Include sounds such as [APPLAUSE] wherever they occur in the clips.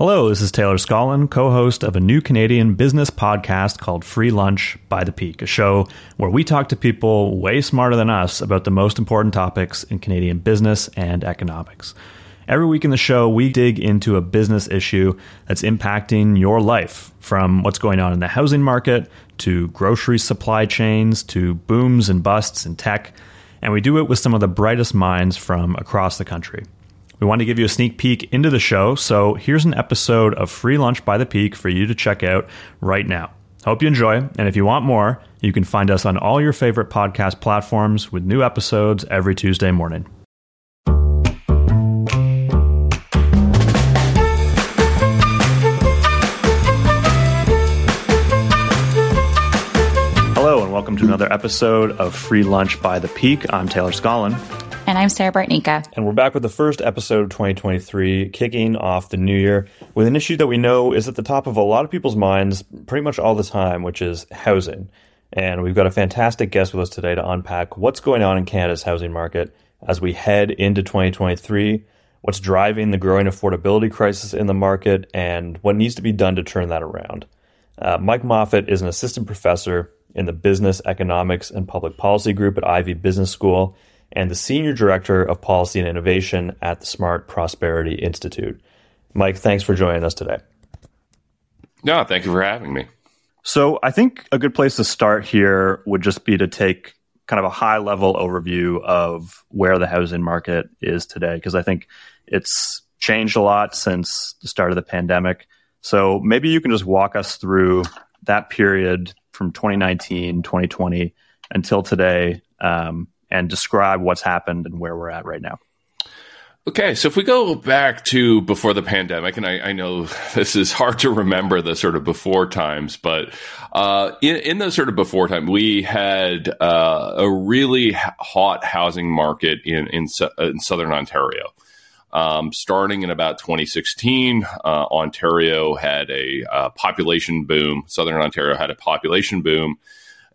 Hello, this is Taylor Scollin, co host of a new Canadian business podcast called Free Lunch by the Peak, a show where we talk to people way smarter than us about the most important topics in Canadian business and economics. Every week in the show, we dig into a business issue that's impacting your life, from what's going on in the housing market to grocery supply chains to booms and busts in tech. And we do it with some of the brightest minds from across the country. We want to give you a sneak peek into the show, so here's an episode of Free Lunch by the Peak for you to check out right now. Hope you enjoy, and if you want more, you can find us on all your favorite podcast platforms with new episodes every Tuesday morning. Hello, and welcome to another episode of Free Lunch by the Peak. I'm Taylor Scollin. And I'm Sarah Bartnika. And we're back with the first episode of 2023, kicking off the new year with an issue that we know is at the top of a lot of people's minds pretty much all the time, which is housing. And we've got a fantastic guest with us today to unpack what's going on in Canada's housing market as we head into 2023, what's driving the growing affordability crisis in the market, and what needs to be done to turn that around. Uh, Mike Moffatt is an assistant professor in the Business, Economics, and Public Policy group at Ivey Business School and the Senior Director of Policy and Innovation at the Smart Prosperity Institute. Mike, thanks for joining us today. No, thank you for having me. So, I think a good place to start here would just be to take kind of a high level overview of where the housing market is today, because I think it's changed a lot since the start of the pandemic. So, maybe you can just walk us through that period from 2019, 2020 until today. Um, and describe what's happened and where we're at right now. Okay, so if we go back to before the pandemic, and I, I, know [LAUGHS] this is hard to remember the sort of before times, but uh, in, in the sort of before time, we had uh, a really hot housing market in in, in southern Ontario. Um, starting in about 2016, uh, Ontario had a uh, population boom. Southern Ontario had a population boom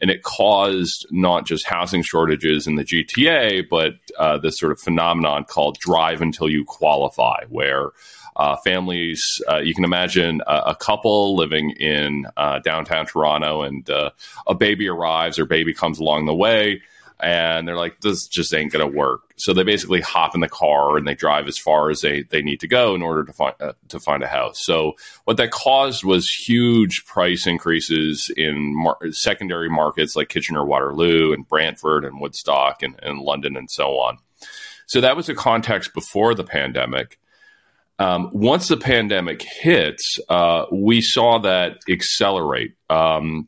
and it caused not just housing shortages in the GTA, but uh, this sort of phenomenon called drive until you qualify, where uh, families, uh, you can imagine a, a couple living in uh, downtown Toronto, and uh, a baby arrives or baby comes along the way and they're like, this just ain't going to work. So they basically hop in the car and they drive as far as they, they need to go in order to find uh, to find a house. So what that caused was huge price increases in mar- secondary markets like Kitchener Waterloo and Brantford and Woodstock and, and London and so on. So that was the context before the pandemic. Um, once the pandemic hits, uh, we saw that accelerate. Um,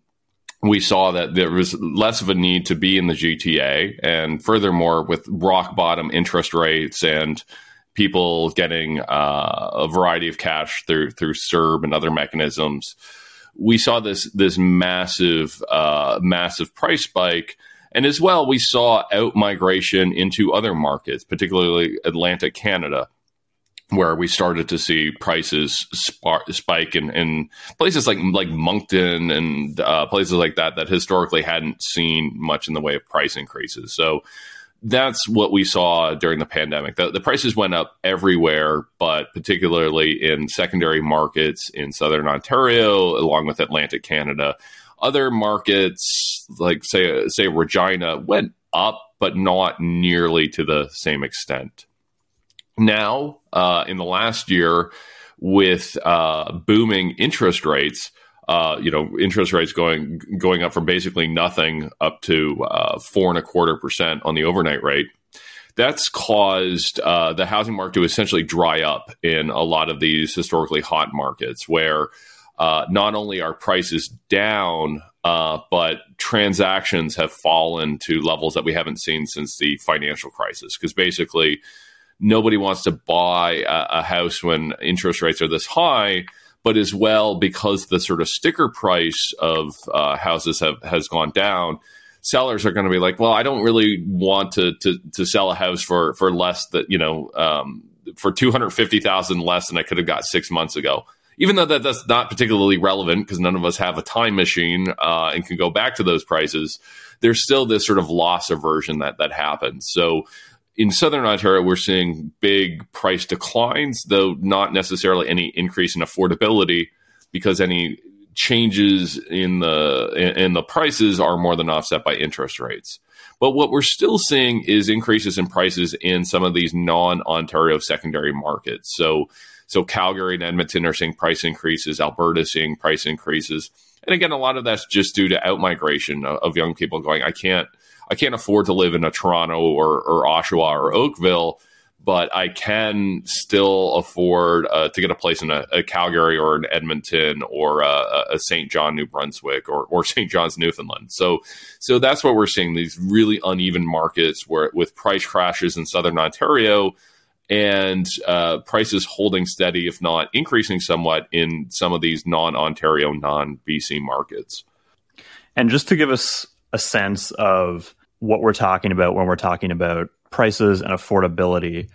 we saw that there was less of a need to be in the GTA. And furthermore, with rock bottom interest rates and people getting uh, a variety of cash through through CERB and other mechanisms, we saw this this massive uh, massive price spike. And as well, we saw out migration into other markets, particularly Atlantic Canada where we started to see prices spark, spike in, in, places like like Moncton and uh, places like that that historically hadn't seen much in the way of price increases. So that's what we saw during the pandemic. The, the prices went up everywhere, but particularly in secondary markets in southern Ontario, along with Atlantic Canada. Other markets, like say say Regina, went up, but not nearly to the same extent now uh, in the last year with uh, booming interest rates. Uh, you know, interest rates going going up from basically nothing up to uh, four and a quarter percent on the overnight rate. That's caused uh, the housing market to essentially dry up in a lot of these historically hot markets, where uh, not only are prices down, but transactions have fallen to levels that we haven't seen since the financial crisis. Because basically, nobody wants to buy a, a house when interest rates are this high but as well because the sort of sticker price of uh, houses have has gone down sellers are going to be like well i don't really want to to, to sell a house for for less that you know um, for 250000 less than i could have got six months ago. Even though that, that's not particularly relevant because none of us have a time machine uh, and can go back to those prices there's still this sort of loss aversion that that happens. So in southern Ontario, we're seeing big price declines, though not necessarily any increase in affordability, because any changes in the in the prices are more than offset by interest rates. But what we're still seeing is increases in prices in some of these non-Ontario secondary markets. So so Calgary and Edmonton are seeing price increases, Alberta seeing price increases. And again, a lot of that's just due to outmigration of, of young people going, I can't I can't afford to live in a Toronto or, or Oshawa or Oakville but I can still afford uh, to get a place in a, a, Calgary or an Edmonton or a, a St. John, New Brunswick, or, or [LAUGHS] St. John's, Newfoundland. So, so that's what we're seeing these really uneven markets where with price crashes in Southern Ontario and uh, prices holding steady, if not increasing somewhat, in some of these non-Ontario, non-BC markets. And just to give us a sense of what we're talking about when we're talking about prices and affordability,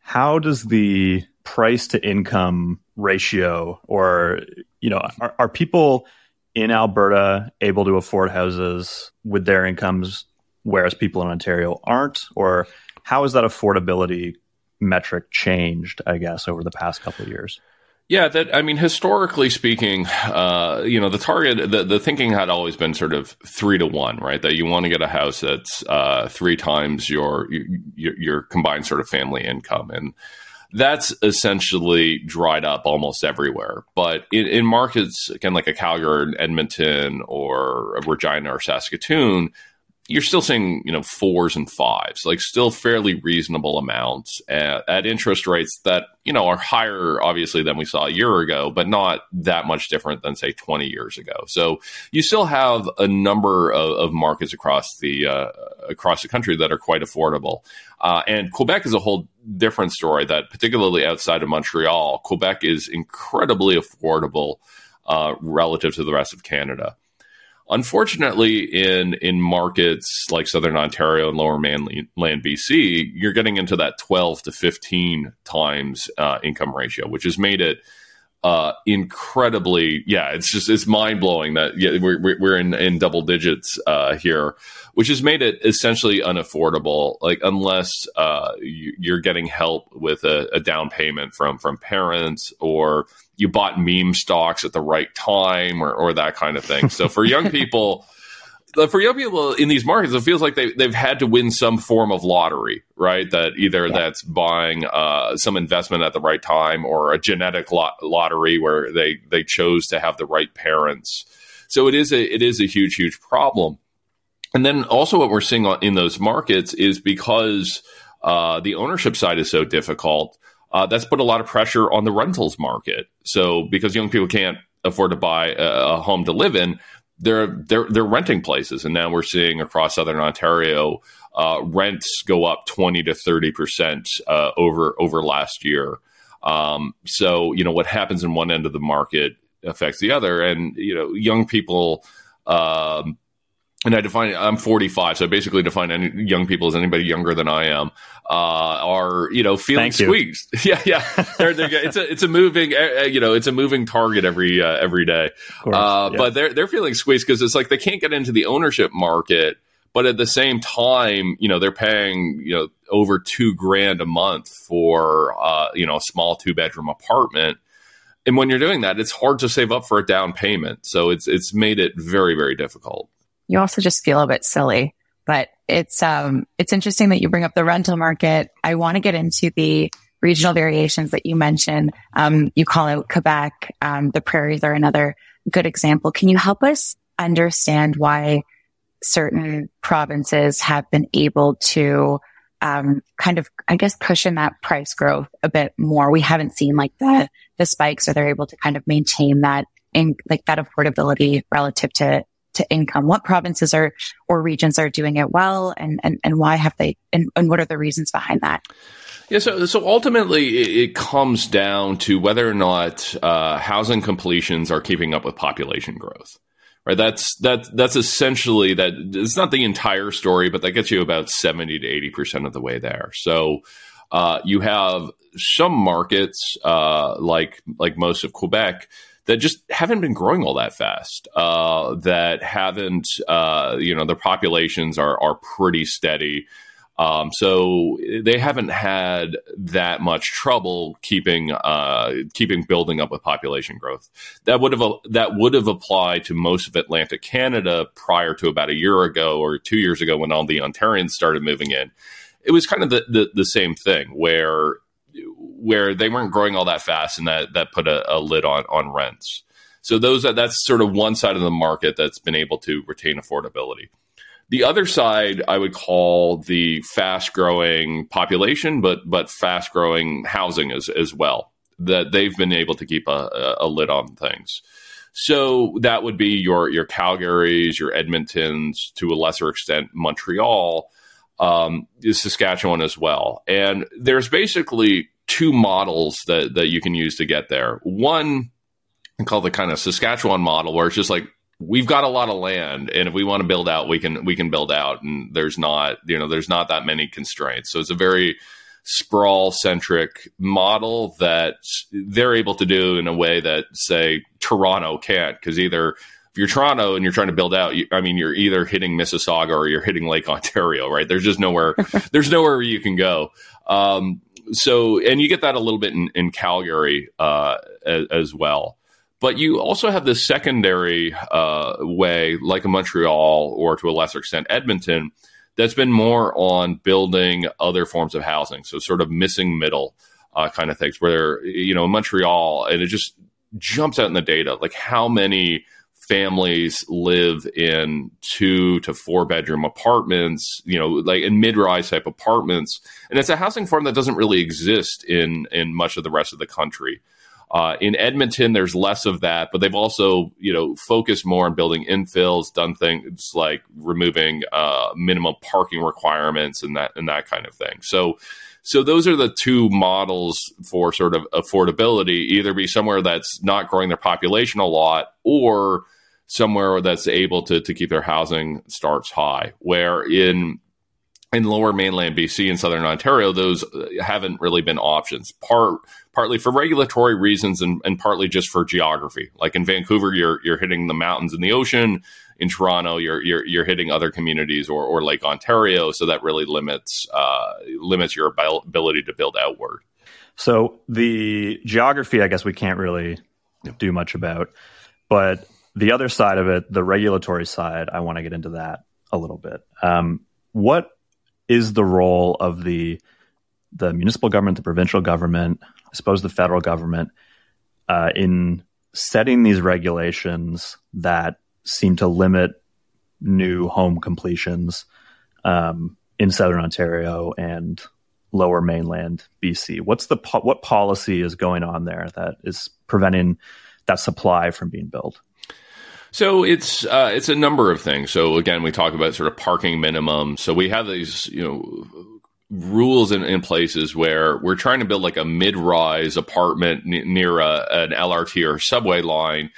how does the price to income ratio or you know are, are people in Alberta able to afford houses with their incomes whereas people in Ontario aren't or how has that affordability metric changed I guess over the past couple of years? Yeah, that I mean, historically speaking, uh, you know, the target, the, the thinking had always been sort of three to one, right? That you want to get a house that's uh, three times your, your, your combined sort of family income, and that's essentially dried up almost everywhere. But in, in markets again, like a Calgary, Edmonton, or Regina or Saskatoon, you're still seeing you know fours and fives like still fairly reasonable amounts at, at, interest rates that you know are higher obviously than we saw a year ago but not that much different than say 20 years ago. So you still have a number of, of markets across the uh, across the country that are quite affordable. Uh, and quebec is a whole different story that particularly outside of montreal quebec is incredibly affordable uh, relative to the rest of canada Unfortunately, in in markets like Southern Ontario and Lower Mainland BC, you're getting into that 12 to 15 times uh, income ratio, which has made it uh, incredibly. Yeah, it's just it's mind blowing that yeah, we're we're in in double digits uh, here, which has made it essentially unaffordable. Like unless uh, you, are getting help with a, a down payment from from parents or you bought meme stocks at the right time or, or that kind of thing. So for young [LAUGHS] people, for young people in these markets, it feels like they, they've had to win some form of lottery, right? That either yeah. that's buying uh, some investment at the right time or a genetic lot- lottery where they, they chose to have the right parents. So it is a, it is a huge, huge problem. And then also what we're seeing in those markets is because uh, the ownership side is so difficult, uh, that's put a lot of pressure on the rentals market. So because young people can't afford to buy a, a home to live in, they're they're they're renting places, and now we're seeing across southern Ontario uh, rents go up twenty to thirty percent uh, over over last year. Um, so you know what happens in one end of the market affects the other, and you know young people. Um, and I define I'm 45, so I basically define any young people as anybody younger than I am uh, are you know feeling Thank squeezed. You. [LAUGHS] yeah, yeah. they're, they're, it's a it's a moving uh, you know it's a moving target every uh, every day. Course, uh, yeah. But they're they're feeling squeezed because it's like they can't get into the ownership market, but at the same time, you know they're paying you know over two grand a month for uh, you know a small two bedroom apartment. And when you're doing that, it's hard to save up for a down payment. So it's it's made it very very difficult you also just feel a bit silly. But it's um it's interesting that you bring up the rental market. I want to get into the regional variations that you mentioned. Um, you call out Quebec. Um, the prairies are another good example. Can you help us understand why certain provinces have been able to um, kind of, I guess, pushing that price growth a bit more. We haven't seen like the the spikes, or they're able to kind of maintain that in like that affordability relative to to income? What provinces are or regions are doing it well, and and, and why have they? And, and what are the reasons behind that? Yeah, so so ultimately, it, comes down to whether or not uh, housing completions are keeping up with population growth. Right, that's that that's essentially that. It's not the entire story, but that gets you about seventy to eighty percent of the way there. So. Uh, you have some markets, uh, like like most of Quebec, that just haven't been growing all that fast. Uh, that haven't, uh, you know, their populations are are pretty steady. Um, so they haven't had that much trouble keeping uh, keeping building up with population growth. That would have that would have applied to most of Atlantic Canada prior to about a year ago or two years ago when all the Ontarians started moving in. It was kind of the, the, the same thing where where they weren't growing all that fast, and that that put a, a lid on on rents. So those are, that's sort of one side of the market that's been able to retain affordability. The other side I would call the fast growing population, but but fast growing housing as as well. That they've been able to keep a, a lid on things. So that would be your your Calgarys, your Edmontons, to a lesser extent Montreal, um, Saskatchewan as well. And there's basically two models that that you can use to get there. One called the kind of Saskatchewan model, where it's just like we've got a lot of land, and if we want to build out, we can we can build out, and there's not you know there's not that many constraints. So it's a very sprawl centric model that they're able to do in a way that say Toronto can't because either if you're Toronto and you're trying to build out, I mean, you're either hitting Mississauga or you're hitting Lake Ontario, right? There's just nowhere, [LAUGHS] there's nowhere you can go. Um, so, and you get that a little bit in, in Calgary uh, as, as, well. But you also have this secondary uh, way, like a Montreal or to a lesser extent Edmonton, that's been more on building other forms of housing. So, sort of missing middle uh, kind of things, where, you know, Montreal, and it just jumps out in the data, like how many families live in two to four bedroom apartments, you know, like in mid rise type apartments. And it's a housing form that doesn't really exist in, in much of the rest of the country. Uh, in Edmonton, there's less of that, but they've also, you know, focused more on building infills, done things like removing uh, minimum parking requirements and that and that kind of thing. So, so those are the two models for sort of affordability. Either be somewhere that's not growing their population a lot, or somewhere that's able to to keep their housing starts high. Where in in lower mainland BC and southern Ontario, those haven't really been options. Part partly for regulatory reasons and, and partly just for geography. Like in Vancouver, you're you're hitting the mountains and the ocean. In Toronto, you're you're, you're hitting other communities or, or Lake Ontario, so that really limits uh, limits your ability to build outward. So the geography, I guess we can't really do much about, but the other side of it, the regulatory side, I want to get into that a little bit. Um, what is the role of the the municipal government, the provincial government, I suppose the federal government, uh, in setting these regulations that seem to limit new home completions um, in southern Ontario and lower mainland BC? What's the po- what policy is going on there that is preventing that supply from being built? So it's uh, it's a number of things. So again, we talk about sort of parking minimum. So we have these you know rules in, in places where we're trying to build like a mid-rise apartment n- near a, an LRT or subway line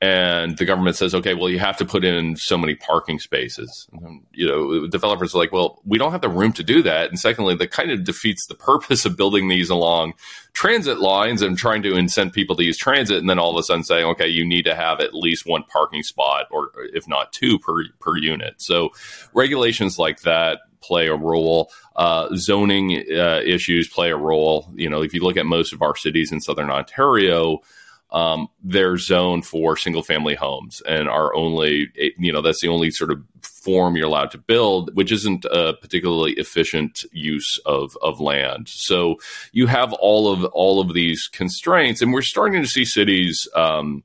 and the government says, okay, well, you have to put in so many parking spaces. You know, developers are like, well, we don't have the room to do that. And secondly, that kind of defeats the [LAUGHS] purpose of building these along transit lines and trying to incent people to use transit. And then all of a sudden saying, okay, you need to have at least one parking spot or if not two per, per unit. So regulations like that play a role. Uh, zoning uh, issues play a role. You know, if you look at most of our cities in Southern Ontario, um, they're zoned for single family homes and are only, you know, that's the only sort of form you're allowed to build, which isn't a particularly efficient use of, of land. So you have all of all of these constraints, and we're starting to see cities um,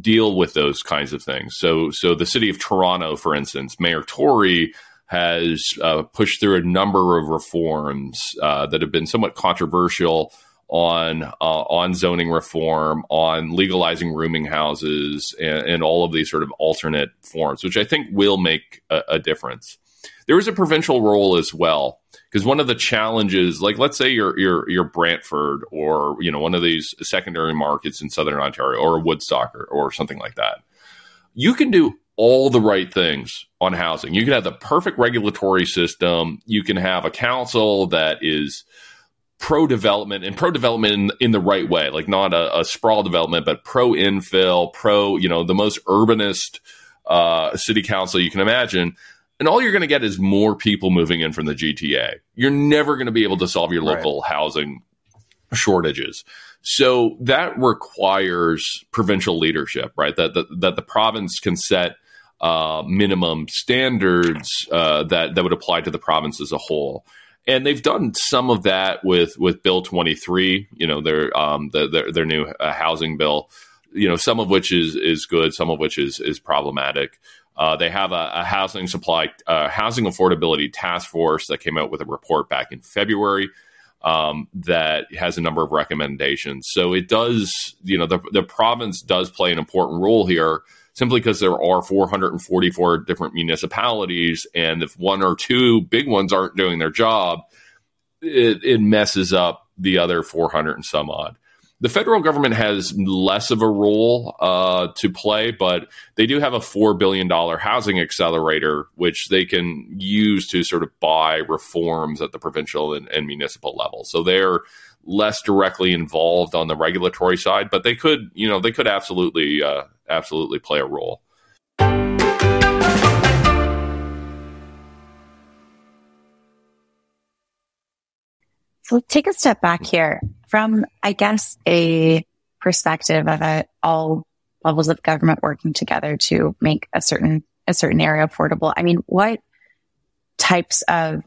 deal with those kinds of things. So so the city of Toronto, for instance, Mayor Tory has uh, pushed through a number of reforms uh, that have been somewhat controversial on uh, on zoning reform, on legalizing rooming houses, and, and, all of these sort of alternate forms, which I think will make a, a difference. There is a provincial role as well, because one of the challenges, like let's say you're you're you're Brantford or you know one of these secondary markets in Southern Ontario or Woodstock or, or something like that, you can do all the right things on housing. You can have the perfect regulatory system. You can have a council that is pro development and pro development in, in, the right way, like not a, a sprawl development, but pro infill, pro, you know, the most urbanist uh, city council you can imagine. and all you're going to get is more people moving in from the GTA. You're never going to be able to solve your local right. housing shortages. So that requires provincial leadership, right? That that, that the province can set uh, minimum standards uh, that that would apply to the province as a whole. And they've done some of that with with Bill 23, you know, their um, the, their, their new uh, housing bill, you know, some of which is is good, some of which is is problematic. Uh, they have a, a housing supply, uh, housing affordability task force that came out with a report back in February um, that has a number of recommendations. So it does, you know, the, the province does play an important role here simply because there are 444 different municipalities. And if one or two big ones aren't doing their job, it, it messes up the other 400 and some odd. The federal government has less of a role uh, to play, but they do have a $4 billion housing accelerator, which they can use to sort of buy reforms at the provincial and, and municipal level. So they're less directly involved on the regulatory side, but they could, you know, they could absolutely, uh, absolutely play a role. So take a step back here from, I guess, a perspective of a, all levels of government working together to make a certain, a certain area affordable. I mean, what types of,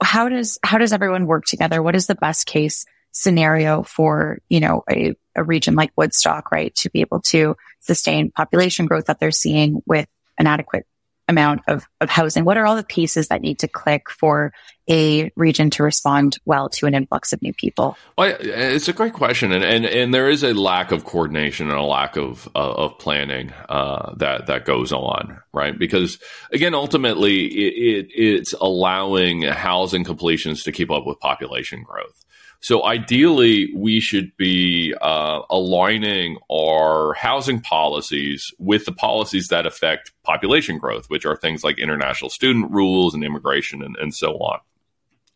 how does, how does everyone work together? What is the best case scenario for, you know, a, a region like Woodstock, right? To be able to sustain population growth that they're seeing with an adequate amount of, of housing? What are all the pieces that need to click for a region to respond well to an influx of new people? Well, it's a great question, and and, and there is a lack of coordination and a lack of uh, of planning uh, that that goes on, right? Because again, ultimately, it, it, it's allowing housing completions to keep up with population growth. So ideally, we should be uh, aligning our housing policies with the policies that affect population growth, which are things like international student rules and immigration and, and so on.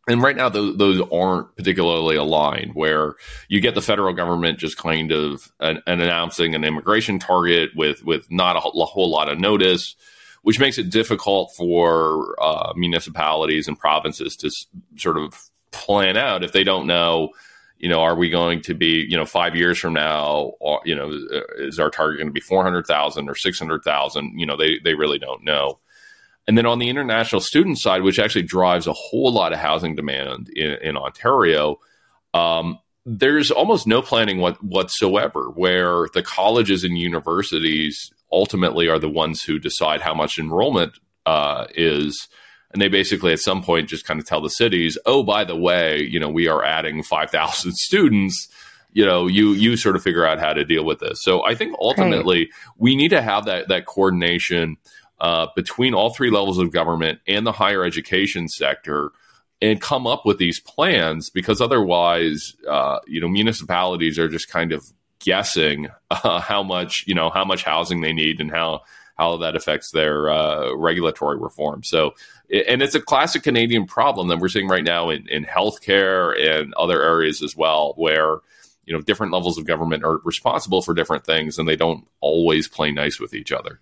And right now, those, those, aren't particularly aligned, where you get the federal government just kind of an, an announcing an immigration target with, with not a, whole lot of notice which makes it difficult for uh, municipalities and provinces to s- sort of plan out if they don't know you know are we going to be you know 5 years from now or, you know is our target going to be 400,000 or 600,000 you know they they really don't know. And then on the international student side which actually drives a whole lot of housing demand in, in Ontario um, there's almost no planning what, whatsoever where the colleges and universities ultimately are the ones who decide how much enrollment uh, is and they basically at some point just kind of tell the cities, "Oh, by the way, you know, we are adding 5,000 [LAUGHS] students." You know, you you sort of figure out how to deal with this. So I think ultimately right. we need to have that that coordination uh, between all three levels of government and the higher education sector and come up with these plans because otherwise, uh, you know, municipalities are just kind of guessing [LAUGHS] uh, how much you know how much housing they need and how how that affects their uh, regulatory reform. So, and it's a classic Canadian problem that we're seeing right now in, in healthcare and other areas as well, where you know different levels of government are responsible for different things, and they don't always play nice with each other.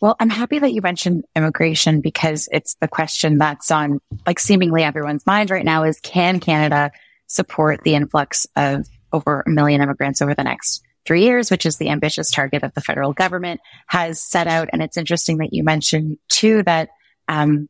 Well, I'm happy that you mentioned immigration because it's the question that's on like seemingly everyone's mind right now is can Canada support the influx of over a million immigrants over the next three years, which is the ambitious target that the federal government has set out. And it's interesting that you mentioned too that, um,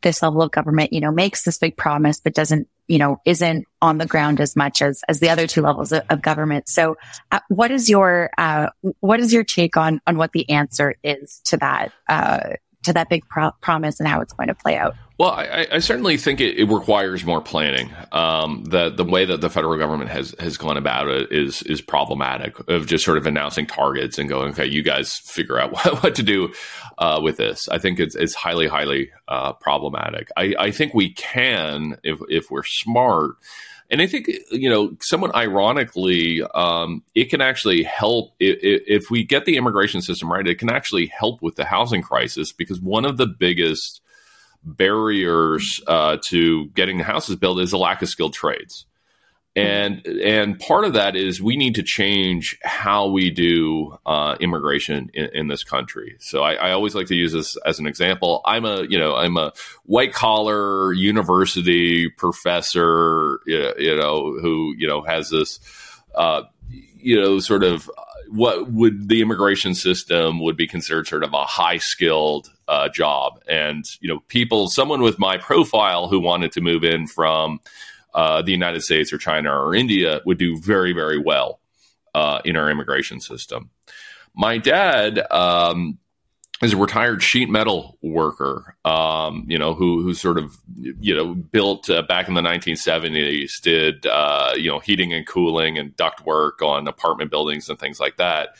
this level of government, you know, makes this big promise, but doesn't, you know, isn't on the ground as much as, as the other two levels of, of government. So, uh, what is your, uh, what is your take on, on what the answer is to that, uh, to that big pro- promise and how it's going to play out? Well, I, I certainly think it, it, requires more planning. Um, the the way that the federal government has has gone about it is is problematic. Of just sort of announcing targets and going, okay, you guys figure out [LAUGHS] what, what to do uh, with this. I think it's it's highly highly uh, problematic. I, I think we can if if we're smart. And I think, you know, somewhat ironically, um, it can actually help if, if we get the immigration system right. It can actually help with the housing crisis because one of the biggest barriers uh, to getting the houses built is a lack of skilled trades. and and part of that is we need to change how we do uh, immigration in, in, this country. So I, I, always like to use this as an example. I'm a you know I'm a white collar university professor, you know, who you know has this uh, you know sort of what would the immigration system would be considered sort of a high skilled uh, job, and you know people someone with my profile who wanted to move in from uh, the United States or China or India would do very, very well uh, in our immigration system. My dad um, is a retired sheet metal worker, um, you know, who who sort of you know built uh, back in the 1970s, did uh, you know heating and cooling and duct work on apartment buildings and things like that.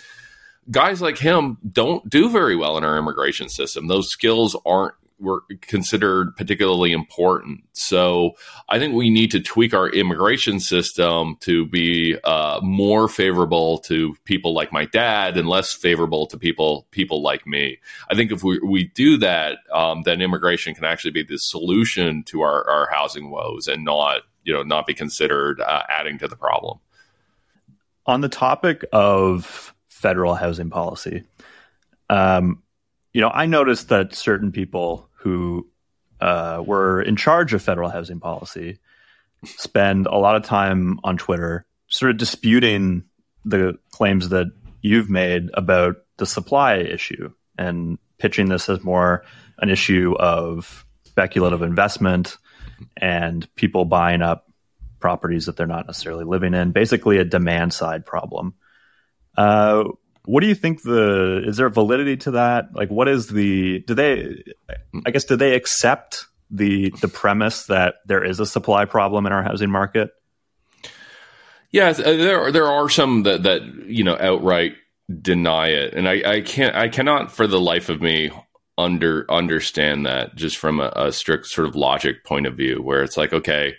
Guys like him don't do very well in our immigration system. Those skills aren't were considered particularly important. So I think we need to tweak our immigration system to be uh, more favorable to people like my dad and less favorable to people people like me. I think if we, we do that, um, then immigration can actually be the solution to our, our housing woes and not you know not be considered uh, adding to the problem. On the topic of federal housing policy, um, you know, I noticed that certain people who uh, were in charge of federal housing policy spend a lot of time on Twitter sort of disputing the claims that you've made about the supply issue and pitching this as more an issue of speculative investment and people buying up properties that they're not necessarily living in, basically a demand side problem. Uh, what do you think the is there validity to that? Like what is the do they i guess do they accept the the premise that there is a supply problem in our housing market? Yes, there there are some that that you know outright deny it. And i i can't i cannot for the life of me under understand that just from a, a strict sort of logic point of view where it's like okay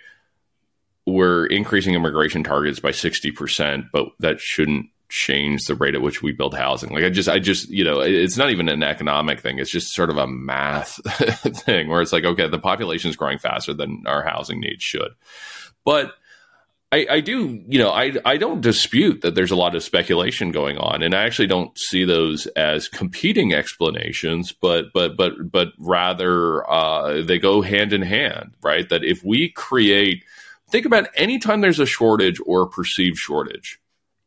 we're increasing immigration targets by 60% but that shouldn't change the rate at which we build housing. Like I just, I just, you know, it's not even an economic thing. It's just sort of a math [LAUGHS] thing where it's like, okay, the population is growing faster than our housing needs should. But I, I do, you know, I, I don't dispute that there's a lot of speculation going on, and I actually don't see those as competing explanations, but but but but rather uh, they go hand in hand, right? That if we create, think about any time there's a shortage or a perceived shortage,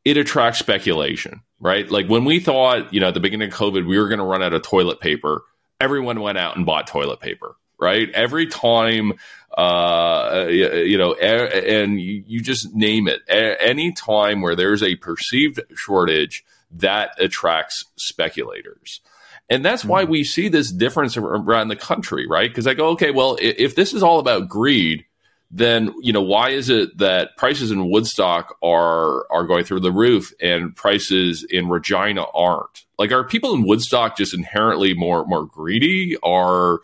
it attracts speculation, right? Like when we thought, you know, at the beginning of COVID, we were going to run out of toilet paper, everyone went out and bought toilet paper, right? Every time, uh, you know, and you just name it, any time where there's a perceived shortage, that attracts speculators. And that's why hmm. we see this difference around the country, right? Because I go, okay, well, if this is all about greed, then you know why is it that prices in Woodstock are are going through the roof and prices in Regina aren't? Like, are people in Woodstock just inherently more more greedy? Are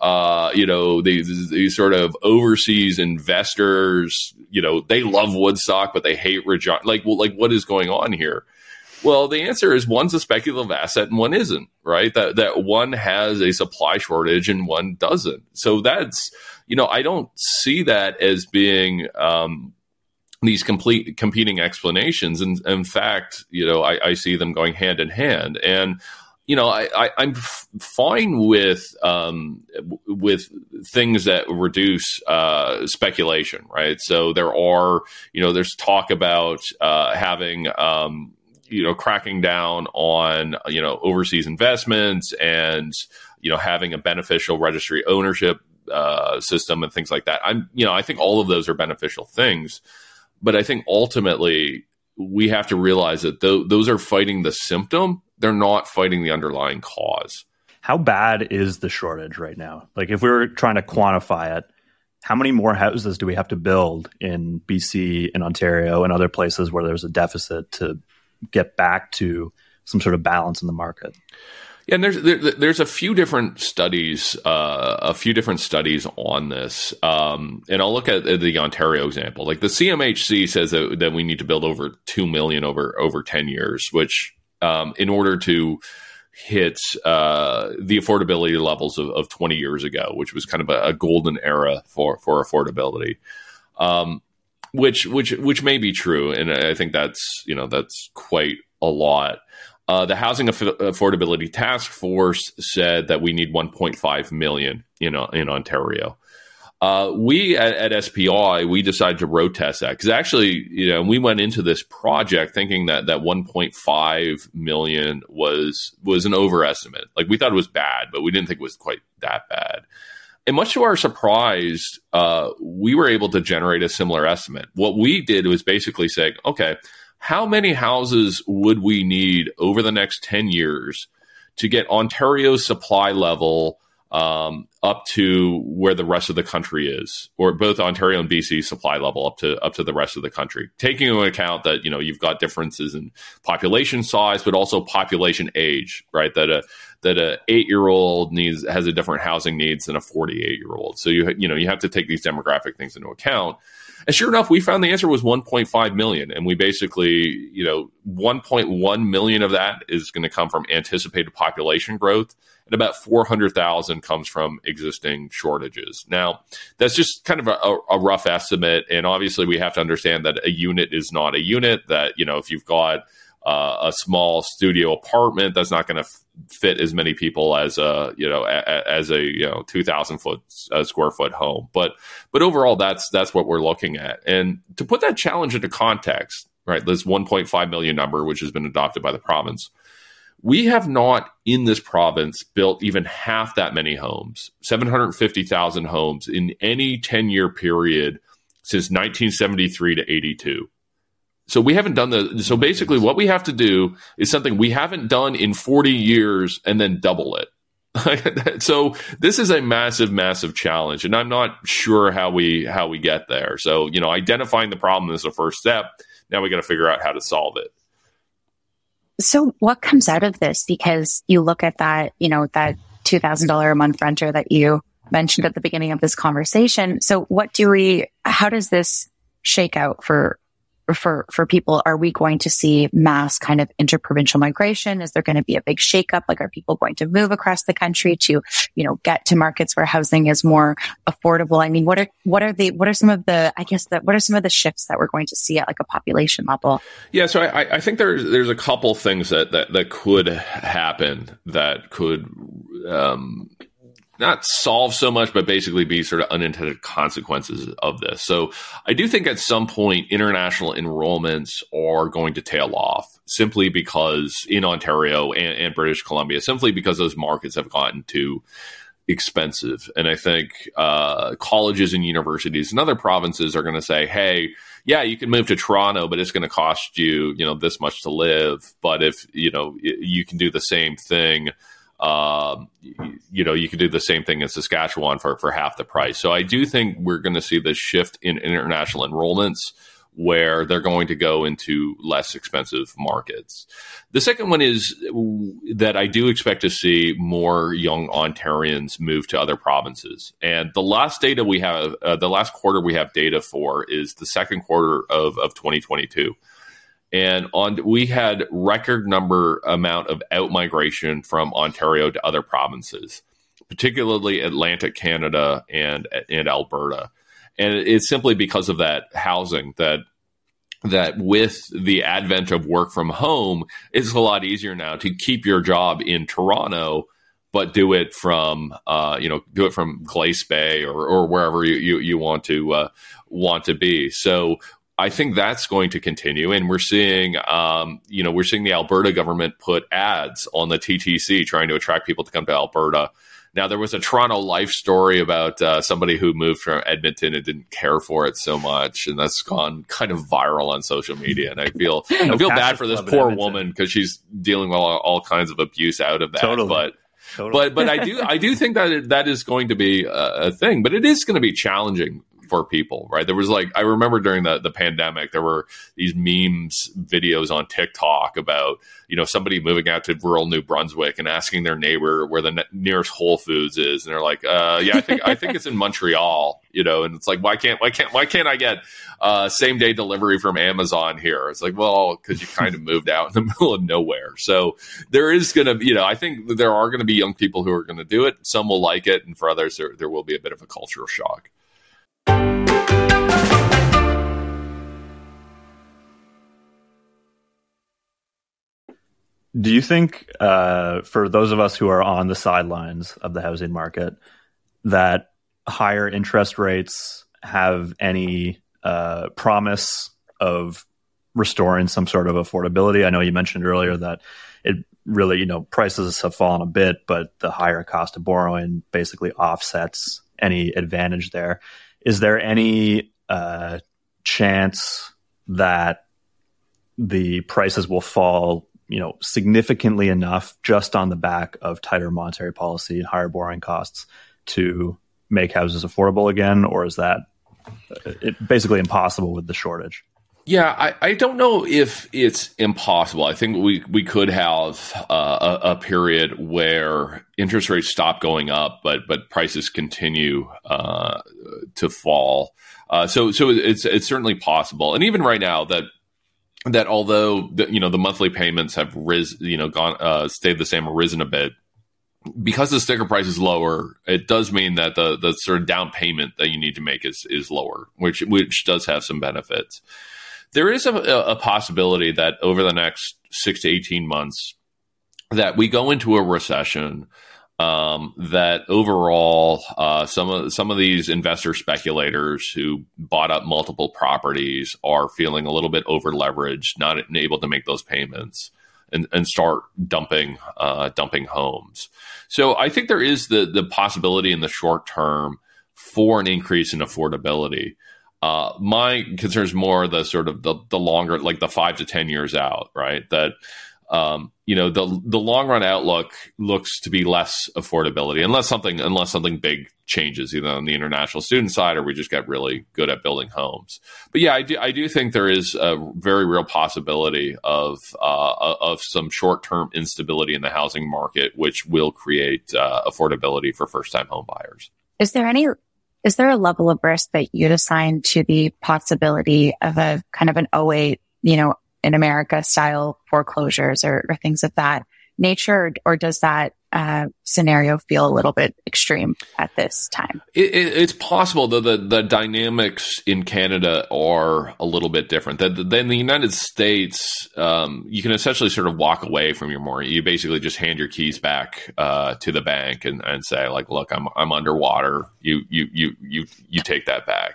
uh, you know these, these sort of overseas investors? You know they love Woodstock, but they hate Regina. Like, well, like what is going on here? Well, the answer is one's a speculative asset and one isn't, right? That that one has a supply shortage and one doesn't. So that's you know, I don't see that as being um, these complete competing explanations. And in fact, you know, I, I, see them going hand in hand. And you know, I, am f- fine with um, with things that reduce uh, speculation, right? So there are, you know, there's talk about uh, having. Um, you know, cracking down on you know overseas investments and you know having a beneficial registry ownership uh, system and things like that. I'm, you know, I think all of those are beneficial things, but I think ultimately we have to realize that th- those are fighting the symptom. They're not fighting the underlying cause. How bad is the shortage right now? Like, if we were trying to quantify it, how many more houses do we have to build in BC and Ontario and other places where there's a deficit to get back to some sort of balance in the market? Yeah, and there's there, there's a few different studies, uh, a few different studies on this, um, and I'll look at the Ontario example. Like the CMHC says that, that we need to build over two million over over ten years, which um, in order to hit uh, the affordability levels of, of, 20 years ago, which was kind of a, a golden era for for affordability. Um, which which which may be true, and I think that's you know that's quite a lot. Uh, the Housing Aff- Affordability Task Force said that we need 1.5 million in in Ontario. Uh, we at, at, SPI we decided to road test that because actually, you know, we went into this project thinking that that 1.5 million was was an overestimate. Like we thought it was bad, but we didn't think it was quite that bad. And much to our surprise, uh, we were able to generate a similar estimate. What we did was basically say, okay, how many houses would we need over the next 10 years to get Ontario's supply level um, up to where the rest of the country is, or both Ontario and BC supply level up to up to the rest of the country, taking into account that you know you've got differences in population size, but also population age, right? That a that a eight year old needs has a different housing needs than a forty eight year old. So you you know you have to take these demographic things into account. And sure enough, we found the answer was 1.5 million. And we basically, you know, 1.1 million of that is going to come from anticipated population growth and about 400,000 comes from existing shortages. Now, that's just kind of a, a, rough estimate. And obviously, we have to understand that a unit is not a unit, that, you know, if you've got uh, a small studio apartment, that's not going to fit as many people as a, you know, a, as a, you know, 2000 foot uh, square foot home. But, but overall, that's, that's what we're looking at. And to put that challenge into context, right, this 1.5 million number, which has been adopted by the province, we have not in this province built even half that many homes, 750,000 homes in any 10 year period since 1973 to 82. So we haven't done the, so basically what we have to do is something we haven't done in 40 years and then double it. [LAUGHS] so this is a massive massive challenge and i'm not sure how we how we get there so you know identifying the problem is the first step now we got to figure out how to solve it so what comes out of this? Because you look at that, you know, that $2,000 a month renter that you mentioned at the beginning of this conversation. So what do we, how does this shake out for for for people are we going to see mass kind of interprovincial migration? Is there going to be a big shakeup? Like are people going to move across the country to you know get to markets where housing is more affordable? I mean what are what are the what are some of the i guess that what are some of the shifts that we're going to see at like a population level? Yeah so i i think there's there's a couple things that that, that could happen that could um not solve so much, but basically be sort of unintended consequences of this. So I do think at some point international enrollments are going to tail off simply because in Ontario and, and British Columbia, simply because those markets have gotten too expensive. And I think uh, colleges and universities and other provinces are going to say, hey, yeah, you can move to Toronto, but it's going to cost you, you know, this much to live. But if, you know, you can do the same thing um, you know, you could do the same thing in Saskatchewan for, for half the price. So I do think we're going to see this shift in international enrollments where they're going to go into less expensive markets. The second one is that I do expect to see more young Ontarians move to other provinces. And the last data we have, uh, the last quarter we have data for is the second quarter of, of 2022 and on we had record number amount of out migration from Ontario to other provinces, particularly Atlantic Canada and and Alberta, and it's simply because of that housing that that with the advent of work from home, it's a lot easier now to keep your job in Toronto but do it from uh, you know do it from Glace Bay or, or wherever you, you, you want to uh, want to be. So I think that's going to continue, and we're seeing, um, you know, we're seeing the Alberta government put ads on the TTC trying to attract people to come to Alberta. Now, there was a Toronto Life story about uh, somebody who moved from Edmonton and didn't care for it so much, and that's gone kind of viral on social media. And I feel [LAUGHS] I feel bad for this poor woman because she's dealing with all, all, kinds of abuse out of that. Totally. But Totally. But but I do [LAUGHS] I do think that that is going to be a, a, thing, but it is going to be challenging for people, right? There was like I remember during the the pandemic, there were these memes videos on TikTok about you know somebody moving out to rural New Brunswick and asking their neighbor where the ne- nearest Whole Foods is, and they're like, uh, "Yeah, I think I think it's in Montreal," you know, and it's like, why can't why can't why can't I get uh, same day delivery from Amazon here? It's like, well, because you kind of moved out in the [LAUGHS] middle of nowhere. So there is going to, you know, I think there are going to be young people who are going to do it. Some will like it, and for others, there, there will be a bit of a cultural shock. Do you think, uh, for those of us who are on the sidelines of the housing market, that higher interest rates have any uh, promise of restoring some sort of affordability? I know you mentioned earlier that it really, you know, prices have fallen a bit, but the higher cost of borrowing basically offsets any advantage there. Is there any uh, chance that the prices will fall, you know, significantly enough just on the back of tighter monetary policy and higher borrowing costs to make houses affordable again, or is that uh, it, basically impossible with the shortage? Yeah, I, I don't know if it's impossible. I think we, we could have uh, a, a, period where interest rates stop going up, but but prices continue uh, to fall. Uh, so so it's it's certainly possible, and even right now that that although the, you know the monthly payments have risen, you know, gone uh, stayed the same or risen a bit, because the sticker price is lower, it does mean that the the sort of down payment that you need to make is is lower, which which does have some benefits. There is a, a possibility that over the next six to eighteen months, that we go into a recession. Um, that overall, uh, some of some of these investor speculators who bought up multiple properties are feeling a little bit over leveraged, not able to make those payments and, and start dumping uh, dumping homes. So I think there is the the possibility in the short term for an increase in affordability. Uh, my concern is more the sort of the, the longer, like the five to ten years out, right? That um, you know the the long run outlook looks to be less affordability unless something unless something big changes either on the international student side or we just get really good at building homes. But yeah, I do I do think there is a very real possibility of uh, of some short term instability in the housing market, which will create uh, affordability for first time home buyers. Is there any is there a level of risk that you'd assign to the possibility of a kind of an 08, you know, in America style foreclosures or, or things of that nature, or, or does that uh, scenario feel a little bit extreme at this time? It, it, it's possible, though the, the dynamics in Canada are a little bit different. Than, than the United States, um, you can essentially sort of walk away from your mortgage. You basically just hand your keys back uh, to the bank and, and say, like, look, I'm I'm underwater. You you you you you take that back.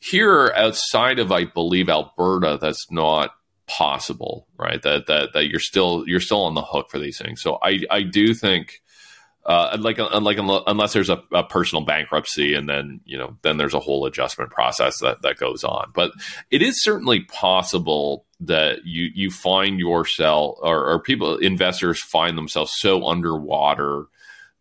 Here, outside of I believe Alberta, that's not possible, right? That that that you're still you're still on the hook for these things. So I I do think. Uh, like, like unless there's a, a, personal bankruptcy, and then you know, then there's a whole adjustment process that, that goes on. But it is certainly possible that you you find yourself or, or people investors find themselves so underwater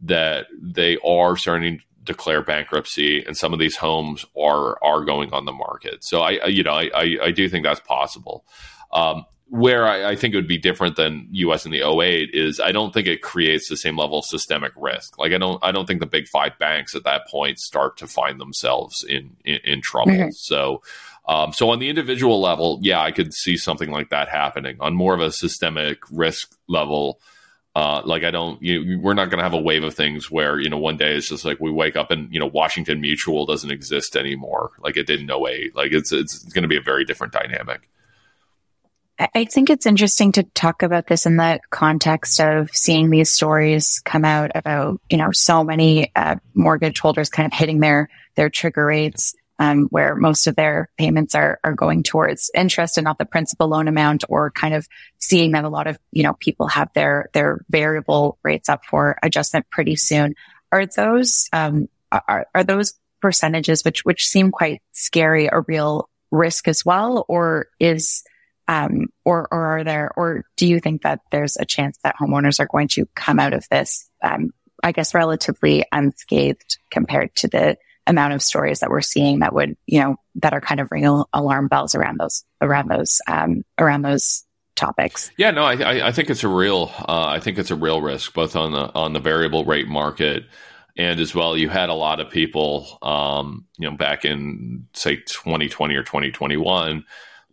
that they are starting to declare bankruptcy, and some of these homes are are going on the market. So I, I you know I, I, I do think that's possible. Um, where I, I, think it would be different than US in the 08 is I don't think it creates the same level of systemic risk. Like I don't I don't think the big five banks at that point start to find themselves in in, in trouble. Mm-hmm. So um, so on the individual level, yeah, I could see something like that happening. On more of a systemic risk level, uh, like I don't, you, we're not going to have a wave of things where you know one day it's just like we wake up and you know Washington Mutual doesn't exist anymore, like it did in 08. Like it's it's going to be a very different dynamic. I think it's interesting to talk about this in the context of seeing these stories come out about, you know, so many uh, mortgage holders kind of hitting their, their trigger rates, um, where most of their payments are, are going towards interest and not the principal loan amount or kind of seeing that a lot of, you know, people have their, their variable rates up for adjustment pretty soon. Are those, um, are, are those percentages, which, which seem quite scary, a real risk as well? Or is, um, or, or are there, or do you think that there's a chance that homeowners are going to come out of this, um, I guess, relatively unscathed compared to the amount of stories that we're seeing that would, you know, that are kind of ringing alarm bells around those, around those, um, around those topics. Yeah, no, I, I think it's a real, uh, I think it's a real risk both on the on the variable rate market and as well. You had a lot of people, um, you know, back in say 2020 or 2021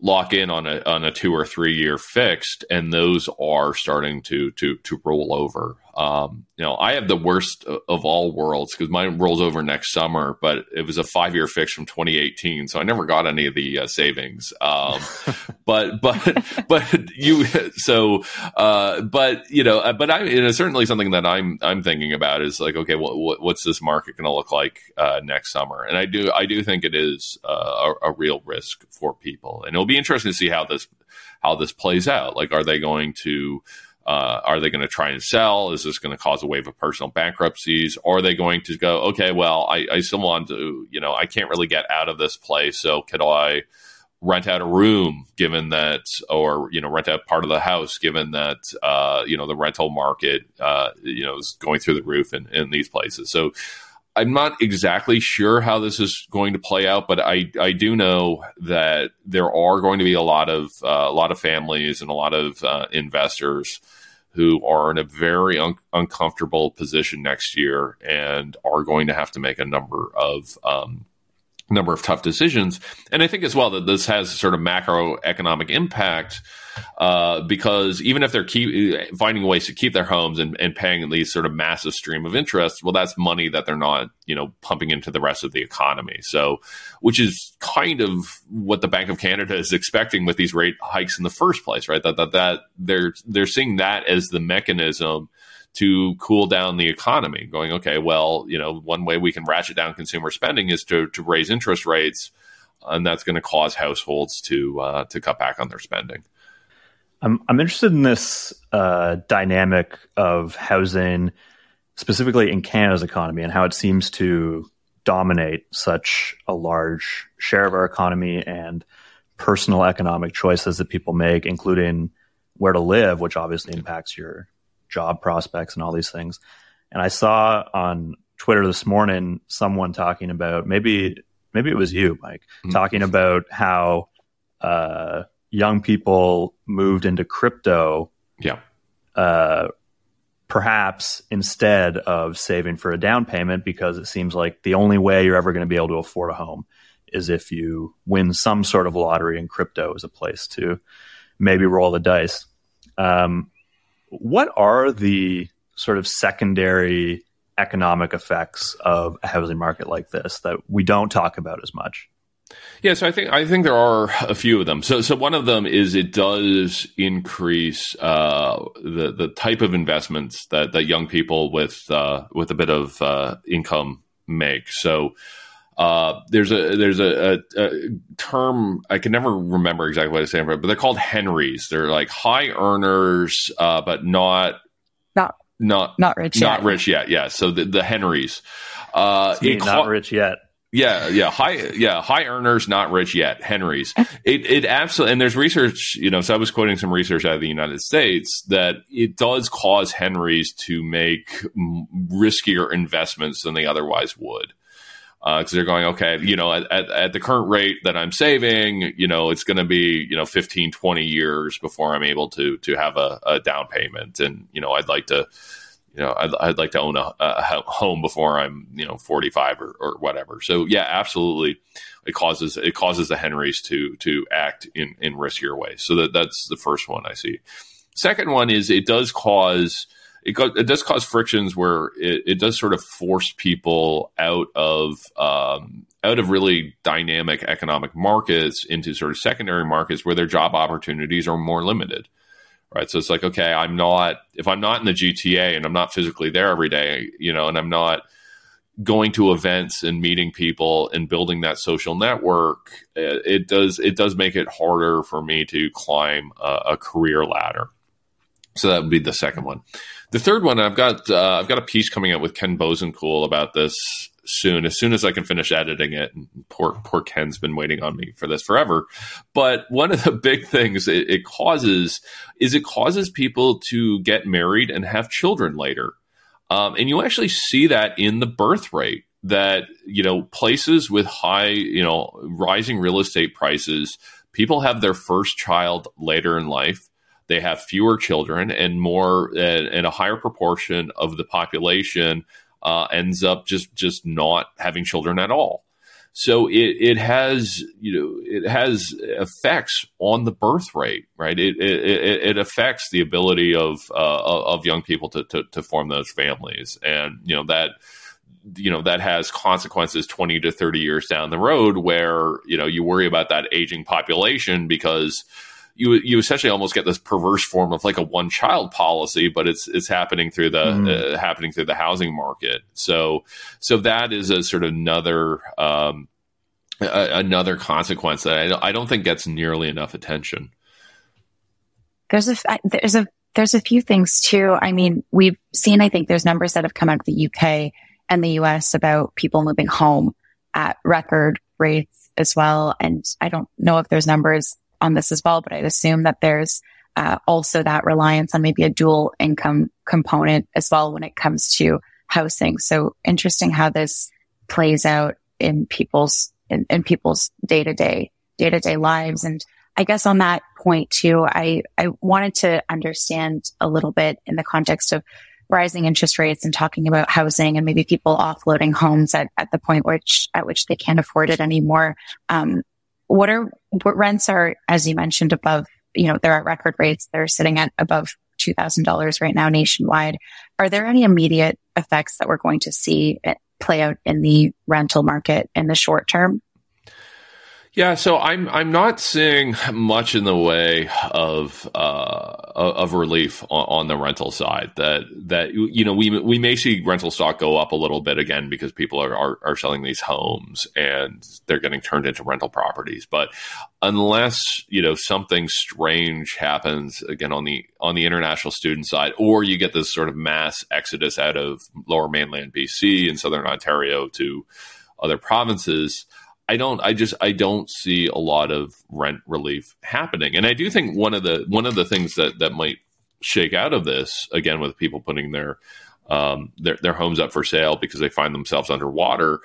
lock in on a on a two or three year fixed, and those are starting to to to roll over. Um, you know, I have the worst of all worlds because mine rolls over next summer, but it was a five year fix from 2018, so I never got any of the uh, savings. Um, [LAUGHS] but but but you so uh, but you know, uh, but I it is certainly something that I'm I'm thinking about is like, okay, what, what what's this market going to look like uh, next summer? And I do I do think it is uh, a, a real risk for people, and it'll be interesting to see how this how this plays out. Like, are they going to uh, are they going to try and sell? Is this going to cause a wave of personal bankruptcies? Or are they going to go, okay, well, I, I still want to, you know, I can't really get out of this place. So could I rent out a room given that, or, you know, rent out part of the house given that, uh, you know, the rental market, uh, you know, is going through the roof in, in these places. So, I'm not exactly sure how this is going to play out, but I, I do know that there are going to be a lot of uh, a lot of families and a lot of uh, investors who are in a very un- uncomfortable position next year and are going to have to make a number of um, number of tough decisions. And I think as well that this has sort of macroeconomic impact uh, because even if they're keep, finding ways to keep their homes and, and paying these sort of massive stream of interest, well, that's money that they're not, you know, pumping into the rest of the economy. So, which is kind of what the Bank of Canada is expecting with these rate hikes in the first place, right? That that that they're they're seeing that as the mechanism to cool down the economy, going, okay, well, you know, one way we can ratchet down consumer spending is to, to raise interest rates, and that's going to cause households to uh, to cut back on their spending. I'm I'm interested in this uh, dynamic of housing, specifically in Canada's economy, and how it seems to dominate such a large share of our economy and personal economic choices that people make, including where to live, which obviously impacts your job prospects and all these things. And I saw on Twitter this morning someone talking about maybe maybe it was you, Mike, mm-hmm. talking about how uh, young people moved into crypto. Yeah. Uh, perhaps instead of saving for a down payment, because it seems like the only way you're ever going to be able to afford a home is if you win some sort of lottery and crypto is a place to maybe roll the dice. Um, what are the sort of secondary economic effects of a housing market like this that we don't talk about as much? Yeah, so I think I think there are a few of them. So, so one of them is it does increase uh, the the type of investments that, that young people with uh, with a bit of uh, income make. So, uh, there's a there's a, a, a, term I can never remember exactly what it's saying, but they're called Henrys. They're like high earners, uh, but not not not not rich not yet. rich yet. Yeah, so the, the Henrys. Uh, not rich yet. Yeah, yeah, high, yeah, high earners, not rich yet. Henrys. It, it absolutely, and there's research, you know. So I was quoting some research out of the United States that it does cause Henrys to make riskier investments than they otherwise would because uh, they're going, okay, you know, at, at, at, the current rate that I'm saving, you know, it's going to be, you know, 15, 20 years before I'm able to, to have a, a down payment. And, you know, I'd like to, you know, I'd, I'd like to own a, a, home before I'm, you know, 45 or, or whatever. So yeah, absolutely. It causes, it causes the Henrys to, to act in, in riskier ways. So that, that's the first one I see. Second one is it does cause, it, go, it does cause frictions where it, it, does sort of force people out of um, out of really dynamic economic markets into sort of secondary markets where their job opportunities are more limited right? So it's like okay i'm not if i'm not in the gta and i'm not physically there every day you know and i'm not going to events and meeting people and building that social network it, does it does make it harder for me to climb a, a career ladder so that would be the second one the third one, I've got uh, I've got a piece coming out with Ken Boessenkool about this soon. As soon as I can finish editing it, And poor poor Ken's been waiting on me for this forever. But one of the [LAUGHS] big things it, it causes is it causes people to get married and have children later, um, and you actually see that in the birth rate. That you know places with high you know rising real estate prices, people have their first child later in life they have fewer children and more and, a higher proportion of the population uh, ends up just just not having children at all. So it, it has, you know, it has effects on the birth rate, right? It, it, it affects the ability of, uh, of young people to, to, to form those families. And, you know, that, you know that has consequences 20 to 30 years down the road where you know you worry about that aging population because you you essentially almost get this perverse form of like a one child policy but it's it's happening through the mm. uh, happening through the housing market so so that is a sort of another um, a, another consequence that I, I don't think gets nearly enough attention there's a there's a there's a few things too i mean we've seen i think there's numbers that have come out of the uk and the US about people moving home at record rates as well. And I don't know if there's numbers on this as well, but I'd assume that there's uh, also that reliance on maybe a dual income component as well when it comes to housing. So interesting how this plays out in people's in, in people's day to day day to day lives. And I guess on that point too, I I wanted to understand a little bit in the context of rising interest rates and talking about housing and maybe people offloading homes at, at the point which at which they can't afford it anymore. Um, what are what rents are, as you mentioned, above, you know, they're at record rates. They're sitting at above two thousand dollars right now nationwide. Are there any immediate effects that we're going to see eh, play out in the rental market in the short term? Yeah, so I'm I'm not seeing much in the way of uh, of relief on, on, the rental side. That that you know we we may see rental stock go up a little bit again because people are, are, are selling these homes and they're getting turned into rental properties. But unless you know something strange happens again on the on the international student side, or you get this sort of mass exodus out of Lower Mainland BC and Southern Ontario to other provinces I don't I just I don't see a lot of rent relief happening. And I do think one of the one of the things that that might shake out of this again with people putting their um, their their homes up for sale because they find themselves underwater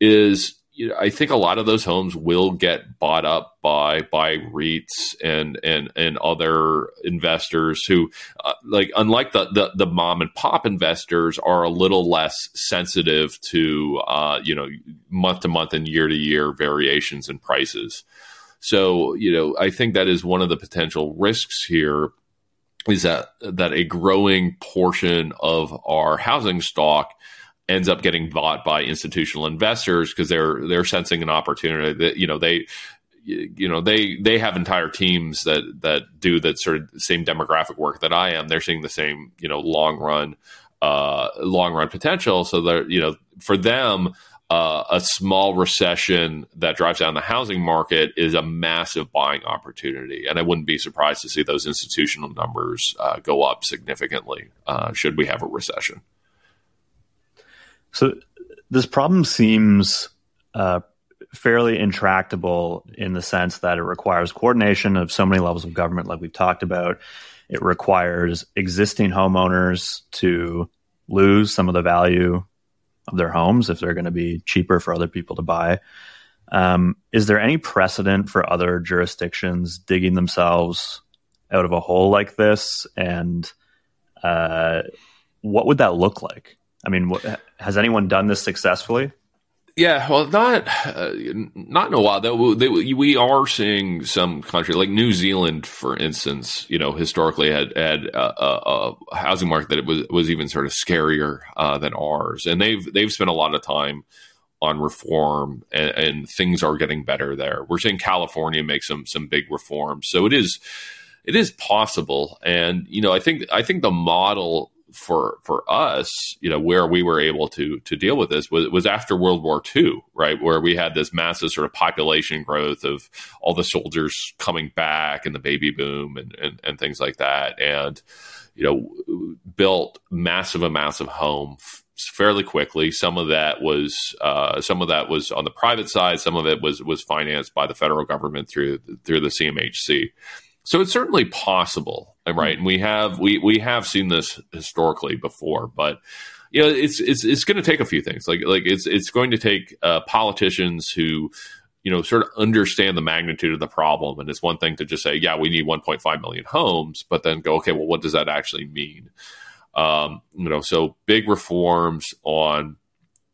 is you know, I think a lot of those homes will get bought up by by REITs and and and other investors who, uh, like, unlike the, the, the mom and pop investors, are a little less sensitive to uh, you know month to month and year to year variations in prices. So you know, I think that is one of the potential risks here is that that a growing portion of our housing stock ends up getting bought by institutional investors because they're they're sensing an opportunity that you know they you know they they have entire teams that that do that sort of same demographic work that I am. They're seeing the same you know long run uh, long run potential. So they're you know for them. Uh, a small recession that drives down the housing market is a massive buying opportunity, and I wouldn't be surprised to see those institutional numbers uh, go up significantly uh, should we have a recession. So this problem seems uh, fairly intractable in the sense that it requires coordination of so many levels of government, like we've talked about. It requires existing homeowners to lose some of the value of their homes if they're going to be cheaper for other people to buy. Um, is there any precedent for other jurisdictions digging themselves out of a hole like this? And uh, what would that look like? I mean, what, has anyone done this successfully? Yeah, well, not uh, not in a while. Though we are seeing some countries like New Zealand, for instance. You know, historically had had a, a, a housing market that was was even sort of scarier uh, than ours, and they've they've spent a lot of time on reform, and, and things are getting better there. We're seeing California make some some big reforms, so it is it is possible. And you know, I think I think the model for for us, you know, where we were able to to deal with this was was after World War II, right, where we had this massive sort of population growth of all the soldiers coming back and the baby boom and and, and things like that, and you know, built massive amounts of home fairly quickly. Some of that was uh, some of that was on the private side. Some of it was was financed by the federal government through through the CMHC. So it's certainly possible, right? And we have we we have seen this historically before, but you know, it's it's it's going to take a few things. Like like it's it's going to take uh, politicians who you know sort of understand the magnitude of the problem. And it's one thing to just say, yeah, we need 1.5 million homes, but then go, okay, well, what does that actually mean? Um, you know, so big reforms on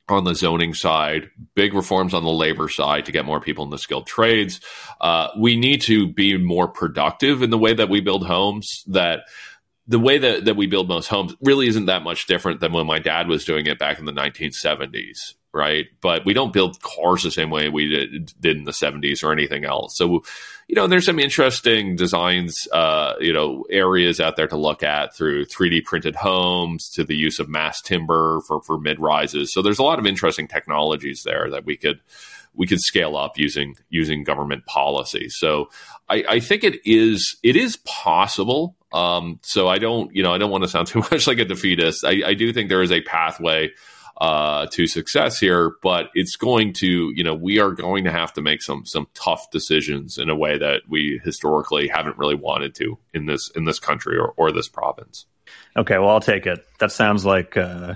on the zoning side, big reforms on the labor side to get more people in the skilled trades. Uh, we need to be more productive in the way that we build homes. That the way that, that we build most homes really isn't that much different than when my dad was doing it back in the 1970s right? But we don't build cars the same way we did, in the 70s or anything else. So, you know, there's some interesting designs, uh, you know, areas out there to look at through 3D printed homes to the use of mass timber for, for mid rises. So there's a lot of interesting technologies there that we could we could scale up using using government policy. So I, I think it is it is possible. Um, so I don't you know I don't want to sound [LAUGHS] too much like a defeatist. I, I do think there is a pathway uh, to success here, but it's going to, you know, we are going to have to make some some tough decisions in a way that we historically haven't really wanted to in this in this country or, or this province. Okay, well, I'll take it. That sounds like uh,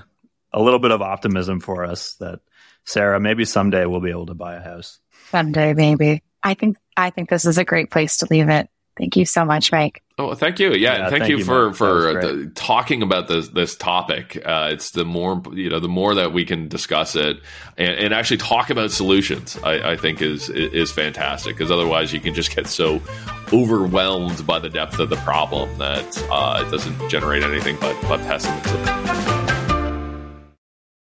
a little bit of optimism for us. That Sarah, maybe someday we'll be able to buy a house. Someday, maybe. I think I think this is a great place to leave it. Thank you so much, Mike. Oh, thank you. Yeah, yeah thank, thank, you, you for for the, talking about this this topic. Uh, it's the more you know, the more that we can discuss it and, and actually talk about solutions. I, I think is is fantastic because otherwise you can just get so overwhelmed by the depth of the problem that uh, it doesn't generate anything but but pessimism.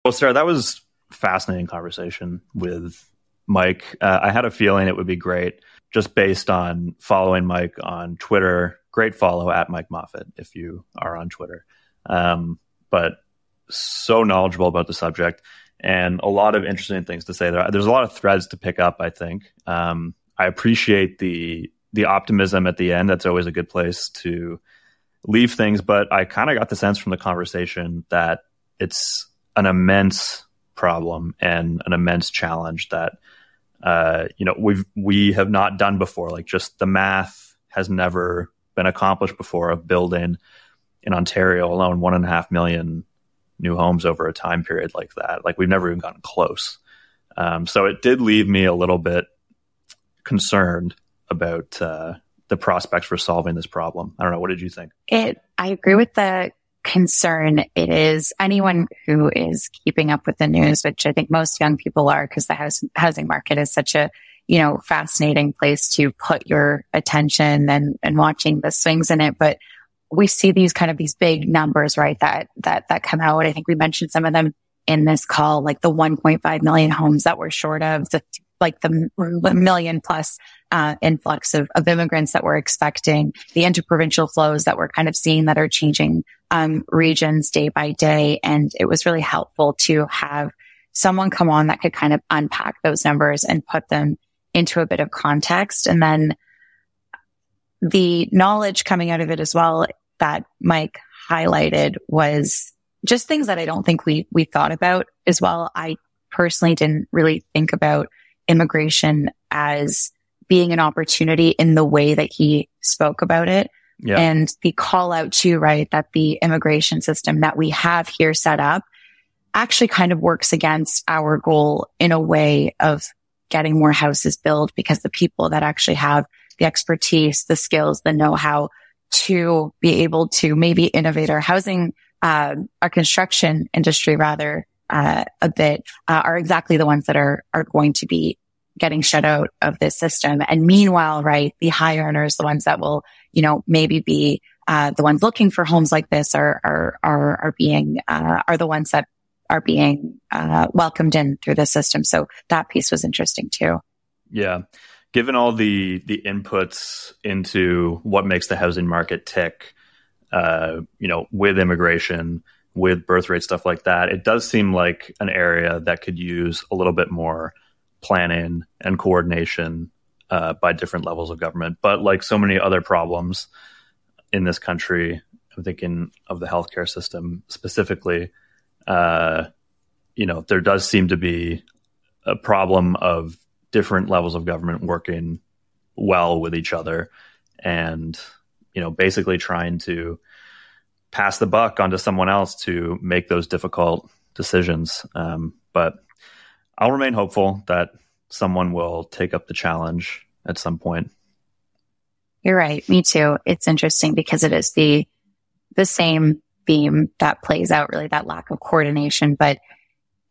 Well, Sarah, that was fascinating conversation with Mike. Uh, I had a feeling it would be great just based on following Mike on Twitter. Great follow at Mike Moffatt if you are on Twitter. Um, but so knowledgeable about the subject and a lot of interesting things to say there. There's a lot of threads to pick up. I think um, I appreciate the the optimism at the end. That's always a good place to leave things. But I kind of got the sense from the conversation that it's an immense problem and an immense challenge that uh, you know we've we have not done before. Like just the math has never been accomplished before of building in Ontario alone one and a half million new homes over a time period like that. Like we've never even gotten close. Um, so it did leave me a little bit concerned about uh, the prospects for solving this problem. I don't know. What did you think? It. I agree with the concern it is anyone who is keeping up with the news, which I think most young people are because the house, housing market is such a, you know, fascinating place to put your attention and, and watching the swings in it. But we see these kind of these big numbers, right? That, that, that come out. I think we mentioned some of them in this call, like the 1.5 million homes that we're short of, the like the million plus uh, influx of, of immigrants that we're expecting, the interprovincial flows that we're kind of seeing that are changing um, regions day by day. And it was really helpful to have someone come on that could kind of unpack those numbers and put them into a bit of context. And then the knowledge coming out of it as well that Mike highlighted was just things that I don't think we, we thought about as well. I personally didn't really think about immigration as being an opportunity in the way that he spoke about it. Yeah. And the call out too, right? That the immigration system that we have here set up actually kind of works against our goal in a way of getting more houses built because the people that actually have the expertise, the skills, the know how to be able to maybe innovate our housing, uh, our construction industry rather, uh, a bit, uh, are exactly the ones that are, are going to be getting shut out of this system. And meanwhile, right, the high earners, the ones that will, you know, maybe be, uh, the ones looking for homes like this are, are, are, are being, uh, are the ones that are being, uh, welcomed in through the system. So that piece was interesting too. Yeah. Given all the, the inputs into what makes the housing market tick, uh, you know, with immigration, with birth rate, stuff like that, it does seem like an area that could use a little bit more planning and coordination uh, by different levels of government. But like so many other problems in this country, I'm thinking of the healthcare system specifically. Uh, you know, there does seem to be a problem of different levels of government working well with each other, and you know, basically trying to pass the buck onto someone else to make those difficult decisions. Um, but I'll remain hopeful that someone will take up the challenge at some point. You're right. Me too. It's interesting because it is the the same theme that plays out really that lack of coordination, but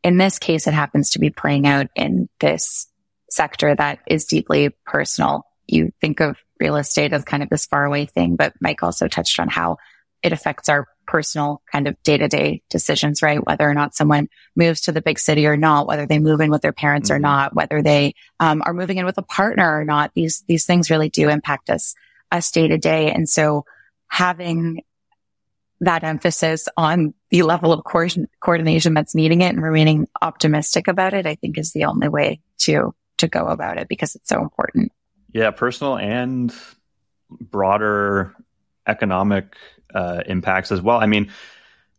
in this case, it happens to be playing out in this sector that is deeply personal. You think of real estate as kind of this faraway thing, but Mike also touched on how it affects our personal kind of day to day decisions, right? Whether or not someone moves to the big city or not, whether they move in with their parents mm-hmm. or not, whether they um, are moving in with a partner or not. These, these things really do impact us, us day to day. And so having that emphasis on the level of co- coordination that's needing it and remaining optimistic about it, I think is the only way to, to go about it because it's so important. Yeah. Personal and broader economic uh, impacts as well. I mean,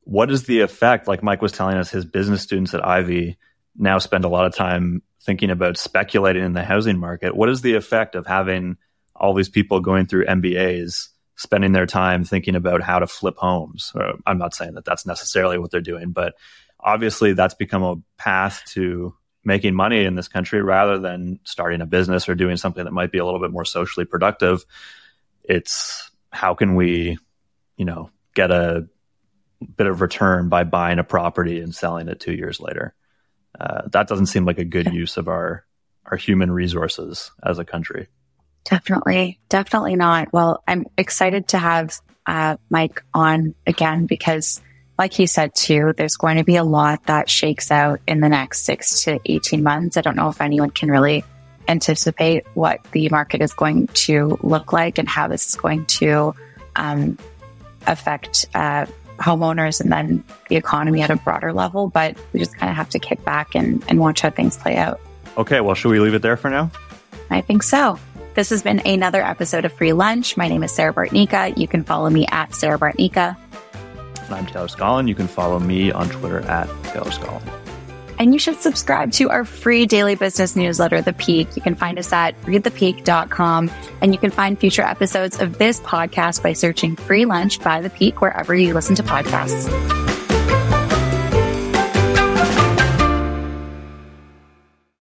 what is the effect? Like Mike was telling us, his business students at Ivey now spend a lot of time thinking about speculating in the housing market. What is the effect of having all these people going through MBAs? spending their time thinking about how to flip homes. Uh, I'm not saying that that's necessarily what they're doing, but obviously that's become a path to making money in this country rather than starting a business or doing something that might be a little bit more socially productive. It's how can we, you know, get a bit of return by buying a property and selling it two years later. Uh, that doesn't seem like a good use of our our human resources as a country. Definitely, definitely not. Well, I'm excited to have uh, Mike on again because, like he said too, there's going to be a lot that shakes out in the next six to 18 months. I don't know if anyone can really anticipate what the market is going to look like and how this is going to um, affect uh, homeowners and then the economy at a broader level. But we just kind of have to kick back and, and watch how things play out. Okay, well, should we leave it there for now? I think so. This has been another episode of Free Lunch. My name is Sarah Bartnicka. You can follow me at Sarah Bartnicka. And I'm Taylor Scollon. You can follow me on Twitter at Taylor Scollon. And you should subscribe to our free daily business newsletter, The Peak. You can find us at readthepeak.com. And you can find future episodes of this podcast by searching Free Lunch by The Peak wherever you listen to podcasts.